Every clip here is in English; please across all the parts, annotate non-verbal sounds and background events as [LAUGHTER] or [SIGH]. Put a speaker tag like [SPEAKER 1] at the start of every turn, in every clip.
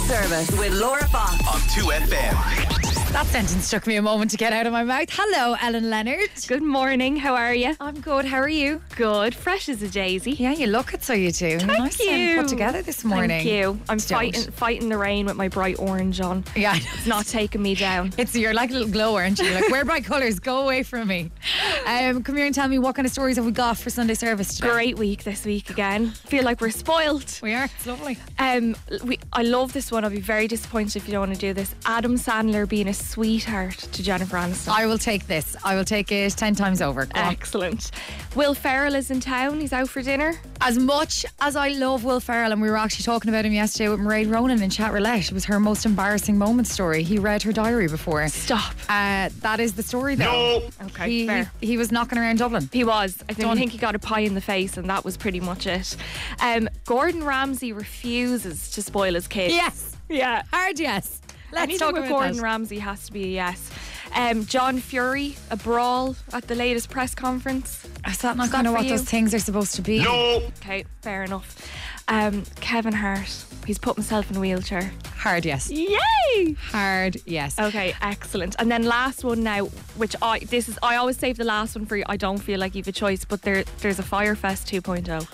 [SPEAKER 1] Service with Laura Fox.
[SPEAKER 2] on 2FM.
[SPEAKER 3] That sentence took me a moment to get out of my mouth. Hello, Ellen Leonard.
[SPEAKER 4] Good morning. How are you?
[SPEAKER 3] I'm good. How are you?
[SPEAKER 4] Good. Fresh as a daisy.
[SPEAKER 3] Yeah, you look it, so you do.
[SPEAKER 4] Thank
[SPEAKER 3] nice
[SPEAKER 4] you.
[SPEAKER 3] put together this morning.
[SPEAKER 4] Thank you. I'm
[SPEAKER 3] Don't.
[SPEAKER 4] fighting fighting the rain with my bright orange on.
[SPEAKER 3] Yeah,
[SPEAKER 4] It's not taking me down.
[SPEAKER 3] It's you're like a little glow, aren't you? You're like, where are my colours? Go away from me. Um, come here and tell me what kind of stories have we got for Sunday service today?
[SPEAKER 4] Great week this week again. Feel like we're spoiled.
[SPEAKER 3] We are. It's lovely.
[SPEAKER 4] Um, we, I love this one. I'll be very disappointed if you don't want to do this. Adam Sandler being a sweetheart to Jennifer Aniston.
[SPEAKER 3] I will take this. I will take it ten times over. Go on.
[SPEAKER 4] Excellent. Will Ferrell is in town. He's out for dinner.
[SPEAKER 3] As much as I love Will Ferrell, and we were actually talking about him yesterday with Mairead Ronan in Chat Roulette, it was her most embarrassing moment story. He read her diary before.
[SPEAKER 4] Stop.
[SPEAKER 3] Uh, that is the story, though.
[SPEAKER 4] Okay,
[SPEAKER 3] He,
[SPEAKER 4] fair.
[SPEAKER 3] he, he was knocking around Dublin.
[SPEAKER 4] He was. I think,
[SPEAKER 3] Done.
[SPEAKER 4] I think he got a pie in the face, and that was pretty much it. Um, Gordon Ramsay refuses to spoil his kids.
[SPEAKER 3] Yes.
[SPEAKER 4] Yeah.
[SPEAKER 3] Hard yes. Let's
[SPEAKER 4] Anything
[SPEAKER 3] talk
[SPEAKER 4] with
[SPEAKER 3] about
[SPEAKER 4] Gordon
[SPEAKER 3] that.
[SPEAKER 4] Ramsay has to be a yes. Um, John Fury, a brawl at the latest press conference.
[SPEAKER 3] Is that not
[SPEAKER 4] Is
[SPEAKER 3] kind
[SPEAKER 4] that
[SPEAKER 3] of what
[SPEAKER 4] you?
[SPEAKER 3] those things are supposed to be? No.
[SPEAKER 4] Okay, fair enough. Um, Kevin Hart, he's put himself in a wheelchair.
[SPEAKER 3] Hard yes.
[SPEAKER 4] Yay!
[SPEAKER 3] Hard yes.
[SPEAKER 4] Okay, excellent. And then last one now, which I this is I always save the last one for you. I don't feel like you've a choice, but there there's a Fyre Fest 2.0.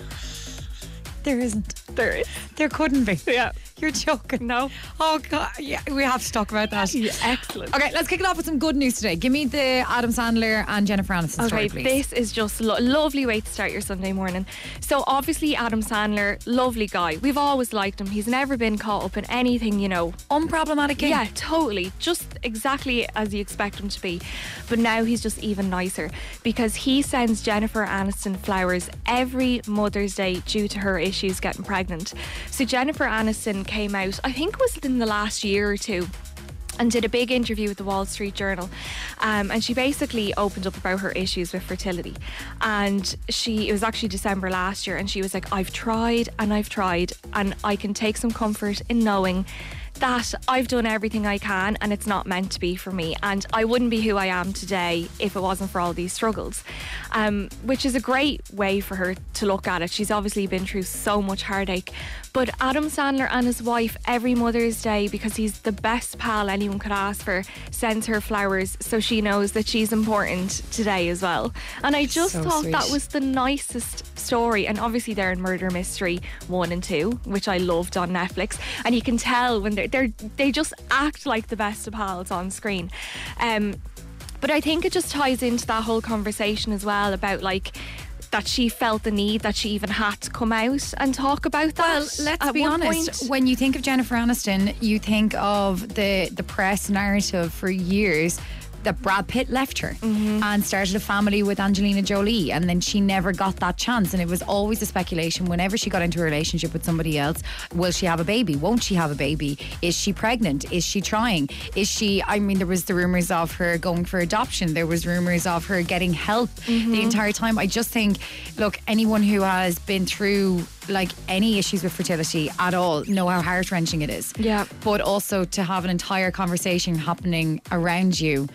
[SPEAKER 3] There isn't.
[SPEAKER 4] There is.
[SPEAKER 3] There couldn't be.
[SPEAKER 4] Yeah.
[SPEAKER 3] You're joking.
[SPEAKER 4] No.
[SPEAKER 3] Oh god. Yeah, we have to talk about that.
[SPEAKER 4] Yeah, excellent.
[SPEAKER 3] Okay, let's kick it off with some good news today. Give me the Adam Sandler and Jennifer Aniston story, please.
[SPEAKER 4] this is just a lo- lovely way to start your Sunday morning. So obviously Adam Sandler, lovely guy. We've always liked him. He's never been caught up in anything, you know.
[SPEAKER 3] Unproblematic king.
[SPEAKER 4] Yeah, totally. Just exactly as you expect him to be. But now he's just even nicer because he sends Jennifer Aniston flowers every Mother's Day due to her issues getting pregnant. So Jennifer Aniston came out, I think it was in the last year or two and did a big interview with the Wall Street Journal. Um, and she basically opened up about her issues with fertility. And she, it was actually December last year, and she was like, I've tried and I've tried, and I can take some comfort in knowing that I've done everything I can and it's not meant to be for me. And I wouldn't be who I am today if it wasn't for all these struggles, um, which is a great way for her to look at it. She's obviously been through so much heartache. But Adam Sandler and his wife, every Mother's Day, because he's the best pal anyone could ask for, sends her flowers so she knows that she's important today as well. And I just
[SPEAKER 3] So
[SPEAKER 4] thought that was the nicest story. And obviously, they're in Murder Mystery 1 and 2, which I loved on Netflix. And you can tell when they're, they're they just act like the best of pals on screen. Um, but I think it just ties into that whole conversation as well about like that she felt the need that she even had to come out and talk about that.
[SPEAKER 3] Well, let's be honest.
[SPEAKER 4] point.
[SPEAKER 3] When you think of Jennifer Aniston, you think of the the press narrative for years that Brad Pitt left her
[SPEAKER 4] Mm-hmm.
[SPEAKER 3] and started a family with Angelina Jolie, and then she never got that chance. And it was always a speculation whenever she got into a relationship with somebody else: Will she have a baby? Won't she have a baby? Is she pregnant? Is she trying? Is she? I mean, there was the rumors of her going for adoption. There was rumors of her getting help
[SPEAKER 4] Mm-hmm.
[SPEAKER 3] the entire time. I just think, look, anyone who has been through like any issues with fertility at all know how heart wrenching it is.
[SPEAKER 4] Yeah.
[SPEAKER 3] But also to have an entire conversation happening around you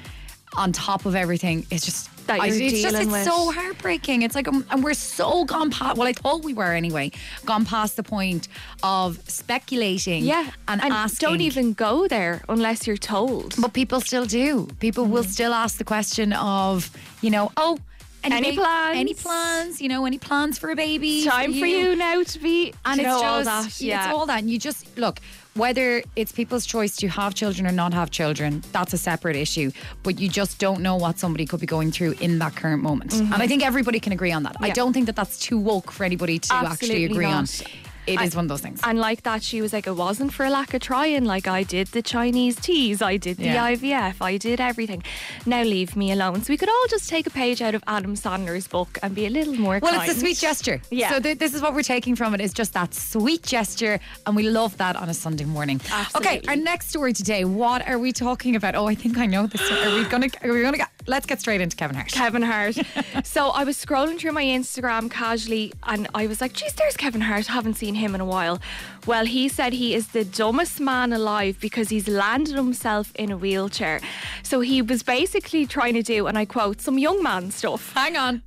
[SPEAKER 3] on top of everything is just
[SPEAKER 4] That
[SPEAKER 3] I- it's just it's
[SPEAKER 4] with.
[SPEAKER 3] so heartbreaking. It's like um, and we're so gone past well I thought we were anyway, gone past the point of speculating
[SPEAKER 4] yeah,
[SPEAKER 3] and, asking
[SPEAKER 4] don't even go there unless you're told.
[SPEAKER 3] but people still do. People will still ask the question of, you know, oh,
[SPEAKER 4] Any
[SPEAKER 3] ba-
[SPEAKER 4] plans?
[SPEAKER 3] Any plans? You know, any plans for a baby?
[SPEAKER 4] Time for you now to be
[SPEAKER 3] And it's just,
[SPEAKER 4] all that. Yeah,
[SPEAKER 3] it's all that. And you just look whether it's people's choice to have children or not have children. That's a separate issue. But you just don't know what somebody could be going through in that current moment. And I think everybody can agree on that. I
[SPEAKER 4] Mm-hmm.
[SPEAKER 3] Don't think that that's too woke for anybody to actually agree
[SPEAKER 4] not.
[SPEAKER 3] on. It is one of those things.
[SPEAKER 4] And like that, she was like, it wasn't for a lack of trying. Like I did the Chinese teas, I did the
[SPEAKER 3] Yeah.
[SPEAKER 4] IVF, I did everything. Now leave me alone. So we could all just take a page out of Adam Sandler's book and be a little more.
[SPEAKER 3] Well,
[SPEAKER 4] kind.
[SPEAKER 3] it's a sweet gesture.
[SPEAKER 4] Yeah.
[SPEAKER 3] So th- this is what we're taking from it. Is just that sweet gesture, and we love that on a Sunday morning. Okay, our next story today. What are we talking about? Oh, I think I know this. Are we gonna? Are we gonna? Get, let's get straight into Kevin Hart.
[SPEAKER 4] Kevin Hart. [LAUGHS] so I was scrolling through my Instagram casually and I was like, geez, there's Kevin Hart. Haven't seen him in a while. Well, he said he is the dumbest man alive because he's landed himself in a wheelchair. So he was basically trying to do, and I quote, some young man stuff.
[SPEAKER 3] Hang on.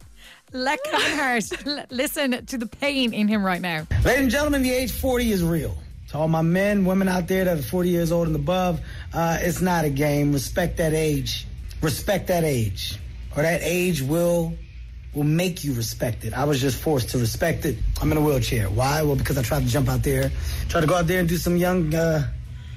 [SPEAKER 3] Let Kevin Hart [LAUGHS] listen to the pain in him right now.
[SPEAKER 5] Ladies and gentlemen, the age 40 is real.
[SPEAKER 2] To all my men, women out there that are 40 years old and above, uh, it's not a game. Respect that age. Respect that age. Or that age will will make you respect it. I was just forced to respect it. I'm in a wheelchair. Why? Well, because I tried to jump out there, tried to go out there and do some young uh,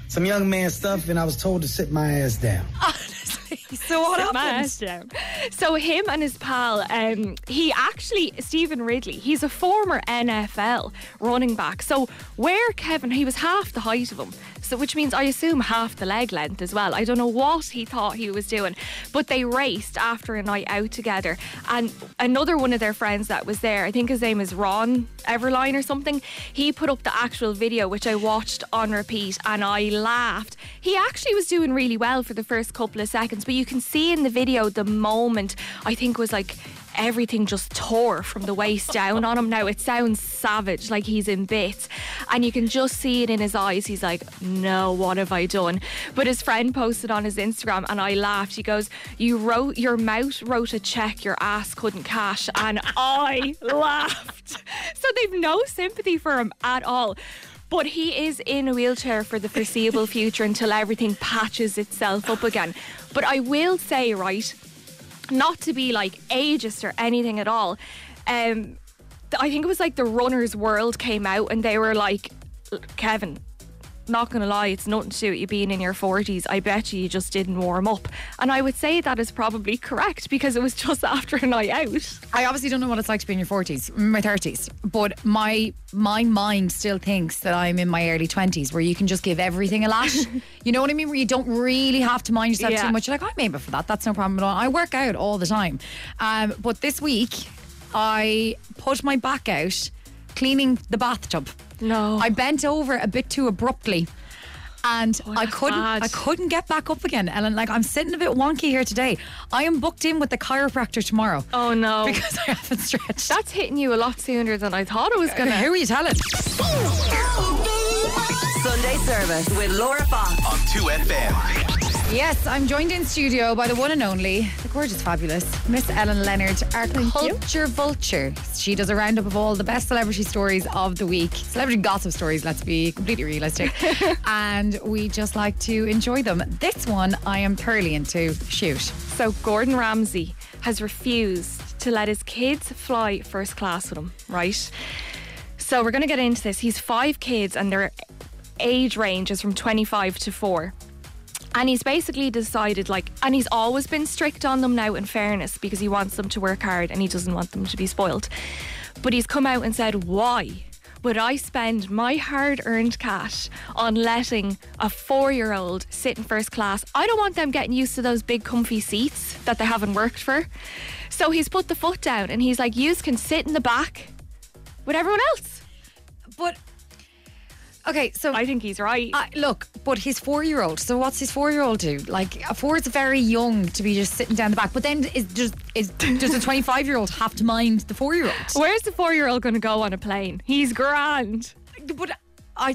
[SPEAKER 2] some young man stuff, and I was told to sit my ass down. [LAUGHS] Honestly.
[SPEAKER 3] So what
[SPEAKER 4] Sit my
[SPEAKER 3] happened?
[SPEAKER 4] ass down. So him and his pal, um, he actually Stevan Ridley. He's a former NFL running back. So where Kevin, he was half the height of him. So which means I assume half the leg length as well. I don't know what he thought he was doing, but they raced after a night out together. And another one of their friends that was there, I think his name is Ron Everline or something. He put up the actual video, which I watched on repeat, and I laughed. He actually was doing really well for the first couple of seconds, but you can see in the video the moment I think was like everything just tore from the waist down on him. Now it sounds savage, like he's in bits, and you can just see it in his eyes. He's like, "No, what have I done?" But his friend posted on his Instagram, and I laughed. He goes, "You wrote your mouth wrote a check your ass couldn't cash," and I [LAUGHS] laughed. So they've no sympathy for him at all. But he is in a wheelchair for the foreseeable future until everything patches itself up again. But I will say, right, not to be like ageist or anything at all. Um, I think it was like the Runner's World came out and they were like, Kevin, not gonna lie, it's nothing to do with you being in your 40s. I bet you you just didn't warm up. And I would say that is probably correct because it was just [LAUGHS] after a night out.
[SPEAKER 3] I obviously don't know what it's like to be in your forties, my thirties, but my my mind still thinks that I'm in my early twenties, where you can just give everything a lash. [LAUGHS] you know what I mean? Where you don't really have to mind yourself
[SPEAKER 4] Yeah.
[SPEAKER 3] too much. You're like, I'm able for that. That's no problem at all. I work out all the time, um, but this week I put my back out cleaning the bathtub.
[SPEAKER 4] No.
[SPEAKER 3] I bent over a bit too abruptly. And oh, I
[SPEAKER 4] Oh, that's
[SPEAKER 3] couldn't
[SPEAKER 4] bad.
[SPEAKER 3] I couldn't get back up again. Ellen, like I'm sitting a bit wonky here today. I am booked in with the chiropractor tomorrow.
[SPEAKER 4] Oh no. [LAUGHS]
[SPEAKER 3] Because I haven't stretched.
[SPEAKER 4] That's hitting you a lot sooner than I thought it was gonna.
[SPEAKER 3] Who are you telling?
[SPEAKER 1] Sunday service with Laura Fox.
[SPEAKER 5] on 2FM.
[SPEAKER 3] Yes, I'm joined in studio by the one and only, the gorgeous, fabulous Miss Ellen Leonard, our culture vulture. She does a roundup of all the best celebrity stories of the week, celebrity gossip stories. Let's be completely realistic, [LAUGHS] and we just like to enjoy them. This one I am thoroughly into. Shoot.
[SPEAKER 4] So Gordon Ramsay has refused to let his kids fly first class with him, right? So we're going to get into this. He's five kids and their age range is from 25 to 4. And he's basically decided, like, and he's always been strict on them now, in fairness, because he wants them to work hard and he doesn't want them to be spoiled. But he's come out and said, why would I spend my hard earned cash on letting a four year old sit in first class? I don't want them getting used to those big, comfy seats that they haven't worked for. So he's put the foot down and he's like, you can sit in the back with everyone else.
[SPEAKER 3] But okay, so
[SPEAKER 4] I think he's right.
[SPEAKER 3] Uh, look, but his four-year-old. So what's his four-year-old do? Like, a four is very young to be just sitting down the back. But then, is does is does a [LAUGHS] twenty-five-year-old have to mind the four-year-old?
[SPEAKER 4] Where's the four year old going to go on a plane? He's grand.
[SPEAKER 3] But I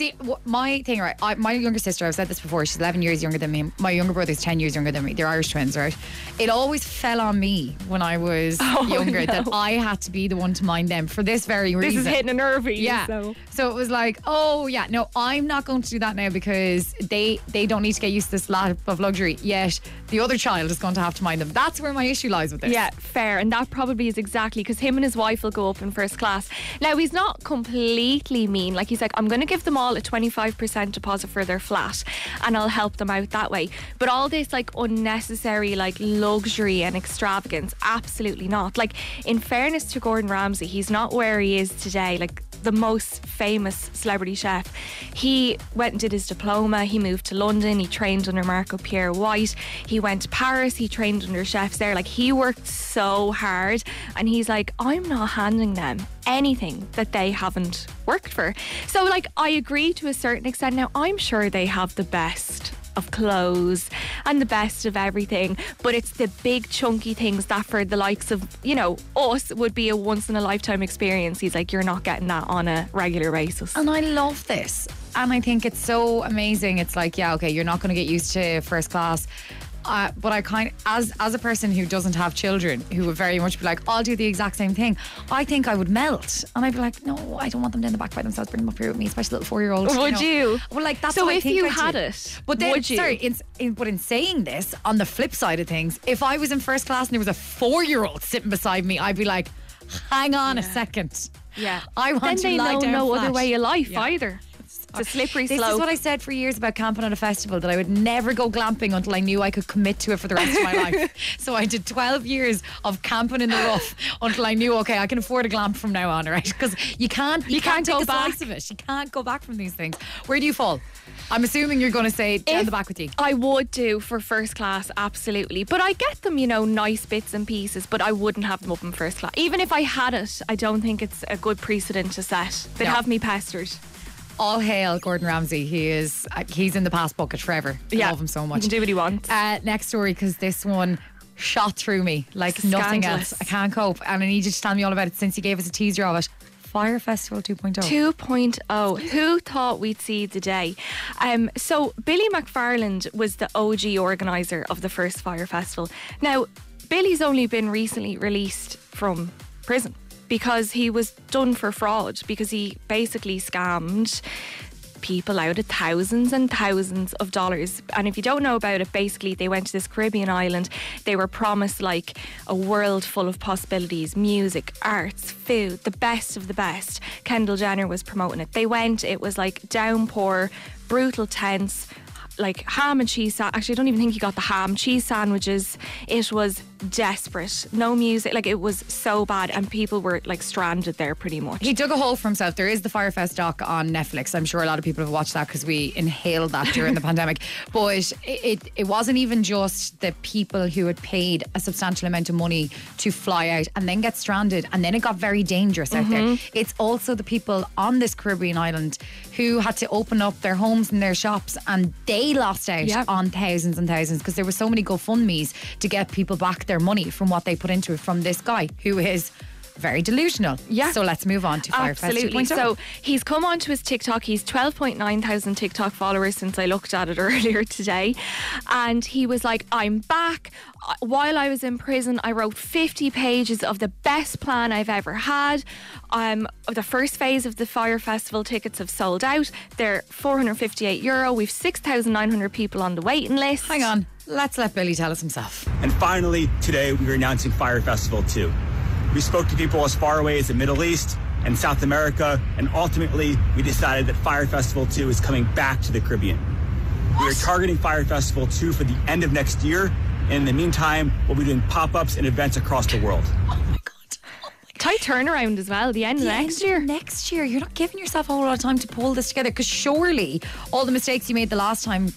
[SPEAKER 3] see my thing. Right, I, my younger sister. I've said this before. She's eleven years younger than me. My younger brother's ten years younger than me. They're Irish twins, right? It always fell on me when I was [LAUGHS] oh, younger that. I had to be the one to mind them for this very reason.
[SPEAKER 4] This is hitting a nerve
[SPEAKER 3] Yeah.
[SPEAKER 4] So.
[SPEAKER 3] So. it was like, oh yeah, no, I'm not going to do that now because they they don't need to get used to this lap of luxury. Yet the other child is going to have to mind them. That's where my issue lies with this.
[SPEAKER 4] Yeah, fair. And that probably is exactly because him and his wife will go up in first class. Now, he's not completely mean. Like, he's like, I'm going to give them all a 25% deposit for their flat and I'll help them out that way. But all this, like, unnecessary, like, luxury and extravagance, absolutely not. Like, in fairness to Gordon Ramsay, he's not where he is today. Like, the most famous celebrity chef. He went and did his diploma. He moved to London. He trained under Marco Pierre White. He went to Paris. He trained under chefs there. Like he worked so hard, and he's like, I'm not handing them anything that they haven't worked for. So, like, I agree to a certain extent. Now, I'm sure they have the best of clothes and the best of everything, but it's the big chunky things that for the likes of, you know, us would be a once in a lifetime experience. He's like, you're not getting that on a regular basis.
[SPEAKER 3] And I love this. And I think it's so amazing. It's like, yeah, okay, you're not going to get used to first class. Uh, but I kind as as a person who doesn't have children, who would very much be like, I'll do the exact same thing. I think I would melt, and I'd be like, no, I don't want them down the back by themselves. Bring them up here with me, especially little four year olds.
[SPEAKER 4] Would you?
[SPEAKER 3] Well, like that's
[SPEAKER 4] So
[SPEAKER 3] what I
[SPEAKER 4] if
[SPEAKER 3] think
[SPEAKER 4] you
[SPEAKER 3] I'd
[SPEAKER 4] had
[SPEAKER 3] do.
[SPEAKER 4] it,
[SPEAKER 3] but then
[SPEAKER 4] would you?
[SPEAKER 3] sorry, in, in, but in saying this, on the flip side of things, if I was in first class and there was a four year old sitting beside me, I'd be like, hang on a second.
[SPEAKER 4] Yeah.
[SPEAKER 3] I want
[SPEAKER 4] then
[SPEAKER 3] to
[SPEAKER 4] they
[SPEAKER 3] lie
[SPEAKER 4] know
[SPEAKER 3] down
[SPEAKER 4] no other way of life
[SPEAKER 3] Yeah.
[SPEAKER 4] either. It's a slippery
[SPEAKER 3] This
[SPEAKER 4] slope.
[SPEAKER 3] is what I said for years about camping at a festival that I would never go glamping until I knew I could commit to it for the rest of my [LAUGHS] life. So I did 12 years of camping in the rough until I knew, okay, I can afford a glamp from now on, right? Because you can't, you,
[SPEAKER 4] You can't
[SPEAKER 3] take
[SPEAKER 4] go back.
[SPEAKER 3] of it. You can't go back from these things. Where do you fall? I'm assuming you're going to say down
[SPEAKER 4] If
[SPEAKER 3] the back with you.
[SPEAKER 4] I would do for first class, absolutely. But I get them, you know, nice bits and pieces, but I wouldn't have them up in first class. Even if I had it, I don't think it's a good precedent to set. They'd
[SPEAKER 3] No.
[SPEAKER 4] have me pestered.
[SPEAKER 3] All hail Gordon Ramsay. He is uh, he's in the pass bucket forever. I
[SPEAKER 4] Yeah.
[SPEAKER 3] love him so
[SPEAKER 4] He
[SPEAKER 3] much.
[SPEAKER 4] can do what he wants.
[SPEAKER 3] Uh, next story because this one shot through me like nothing else. I can't cope, and I need you to tell me all about it since you gave us a teaser of it. Fyre Festival 2.0.
[SPEAKER 4] 2.0. oh. Who thought we'd see the day? Um, so, Billy McFarland was the OG organiser of the first Fyre Festival. Now, Billy's only been recently released from prison because he was done for fraud, because he basically scammed people out of thousands and thousands of dollars. And if you don't know about it, basically they went to this Caribbean island. They were promised like a world full of possibilities, music, arts, food, the best of the best. Kendall Jenner was promoting it. They went, it was like downpour, brutal tense. Like ham and cheese. Actually, I don't even think he got the ham cheese sandwiches. It was desperate. No music. Like it was so bad, and people were like stranded there pretty much.
[SPEAKER 3] He dug a hole for himself. There is the Fyre Fest doc on Netflix. I'm sure a lot of people have watched that because we inhaled that during the [LAUGHS] pandemic. But it, it it wasn't even just the people who had paid a substantial amount of money to fly out and then get stranded, and then it got very dangerous out there. Mm-hmm. It's also the people on this Caribbean island who had to open up their homes and their shops, and they lost out
[SPEAKER 4] Yeah.
[SPEAKER 3] on thousands and thousands because there were so many GoFundmes to get people back their money from what they put into it from this guy who is very delusional.
[SPEAKER 4] Yeah.
[SPEAKER 3] So let's move on to Fyre Fest
[SPEAKER 4] Absolutely.
[SPEAKER 3] 2.0.
[SPEAKER 4] So he's come onto his TikTok. He's 12.9 thousand TikTok followers since I looked at it [LAUGHS] earlier today. And he was like, I'm back. Uh, While I was in prison, I wrote 50 pages of the best plan I've ever had. Um, the first phase of the Fyre Festival tickets have sold out. They're 458 euro. We've 6,900 people on the waiting list.
[SPEAKER 3] Hang on. Let's let Billy tell us himself.
[SPEAKER 5] And finally, today we are announcing Fyre Festival 2. We spoke to people as far away as the Middle East and South America, and ultimately we decided that Fyre Festival 2 is coming back to the Caribbean. We are targeting Fyre Festival 2 for the end of next year, and in the meantime, we'll be doing pop ups and events across the world. [LAUGHS]
[SPEAKER 3] Oh, oh my God.
[SPEAKER 4] Tight turnaround as well. The end of
[SPEAKER 3] The
[SPEAKER 4] next
[SPEAKER 3] end of
[SPEAKER 4] year.
[SPEAKER 3] Next year. You're not giving yourself a whole lot of time to pull this together because surely all the mistakes you made the last time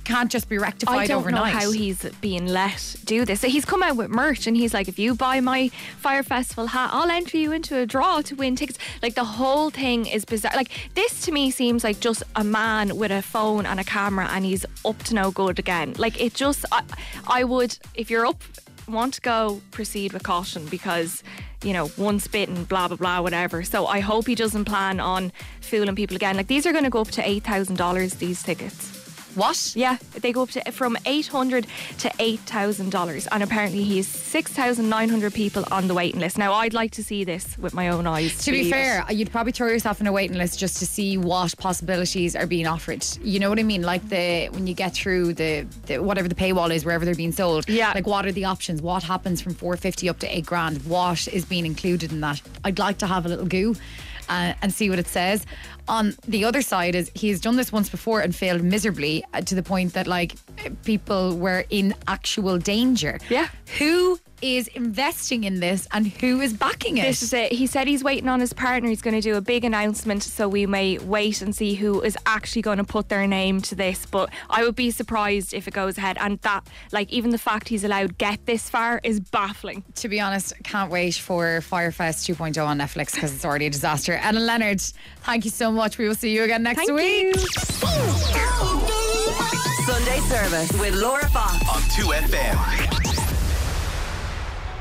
[SPEAKER 3] can't just be rectified overnight.
[SPEAKER 4] I don't
[SPEAKER 3] overnight.
[SPEAKER 4] know how he's being let do this. So he's come out with merch and he's like, if you buy my Fyre Festival hat, I'll enter you into a draw to win tickets. Like the whole thing is bizarre. Like this to me seems like just a man with a phone and a camera and he's up to no good again. Like it just, I, I would, if you're up, want to go, proceed with caution because. You know, one spit and blah blah blah, whatever. So I hope he doesn't plan on fooling people again. Like these are going to go up to eight thousand dollars. These tickets.
[SPEAKER 3] What?
[SPEAKER 4] Yeah, they go up to from eight hundred to eight thousand dollars, and apparently he's six thousand nine hundred people on the waiting list. Now, I'd like to see this with my own eyes.
[SPEAKER 3] To be fair,
[SPEAKER 4] it.
[SPEAKER 3] you'd probably throw yourself in a waiting list just to see what possibilities are being offered. You know what I mean? Like the when you get through the, the whatever the paywall is, wherever they're being sold.
[SPEAKER 4] Yeah.
[SPEAKER 3] Like what are the options? What happens from four fifty up to eight grand? What is being included in that? I'd like to have a little go. Uh, and see what it says. On the other side is he's done this once before and failed miserably uh, to the point that like people were in actual danger.
[SPEAKER 4] Yeah.
[SPEAKER 3] Who is investing in this and who is backing it?
[SPEAKER 4] This is it. He said he's waiting on his partner. He's going to do a big announcement, so we may wait and see who is actually going to put their name to this. But I would be surprised if it goes ahead. And that, like, even the fact he's allowed get this far is baffling.
[SPEAKER 3] to be honest, can't wait for Fyre Fest 2.0 on Netflix because it's already a disaster. Ellen Leonard, thank you so much. We will see you again next
[SPEAKER 4] Thank
[SPEAKER 3] week.
[SPEAKER 4] you.
[SPEAKER 1] Sunday service with Laura Fox.
[SPEAKER 6] on 2FM.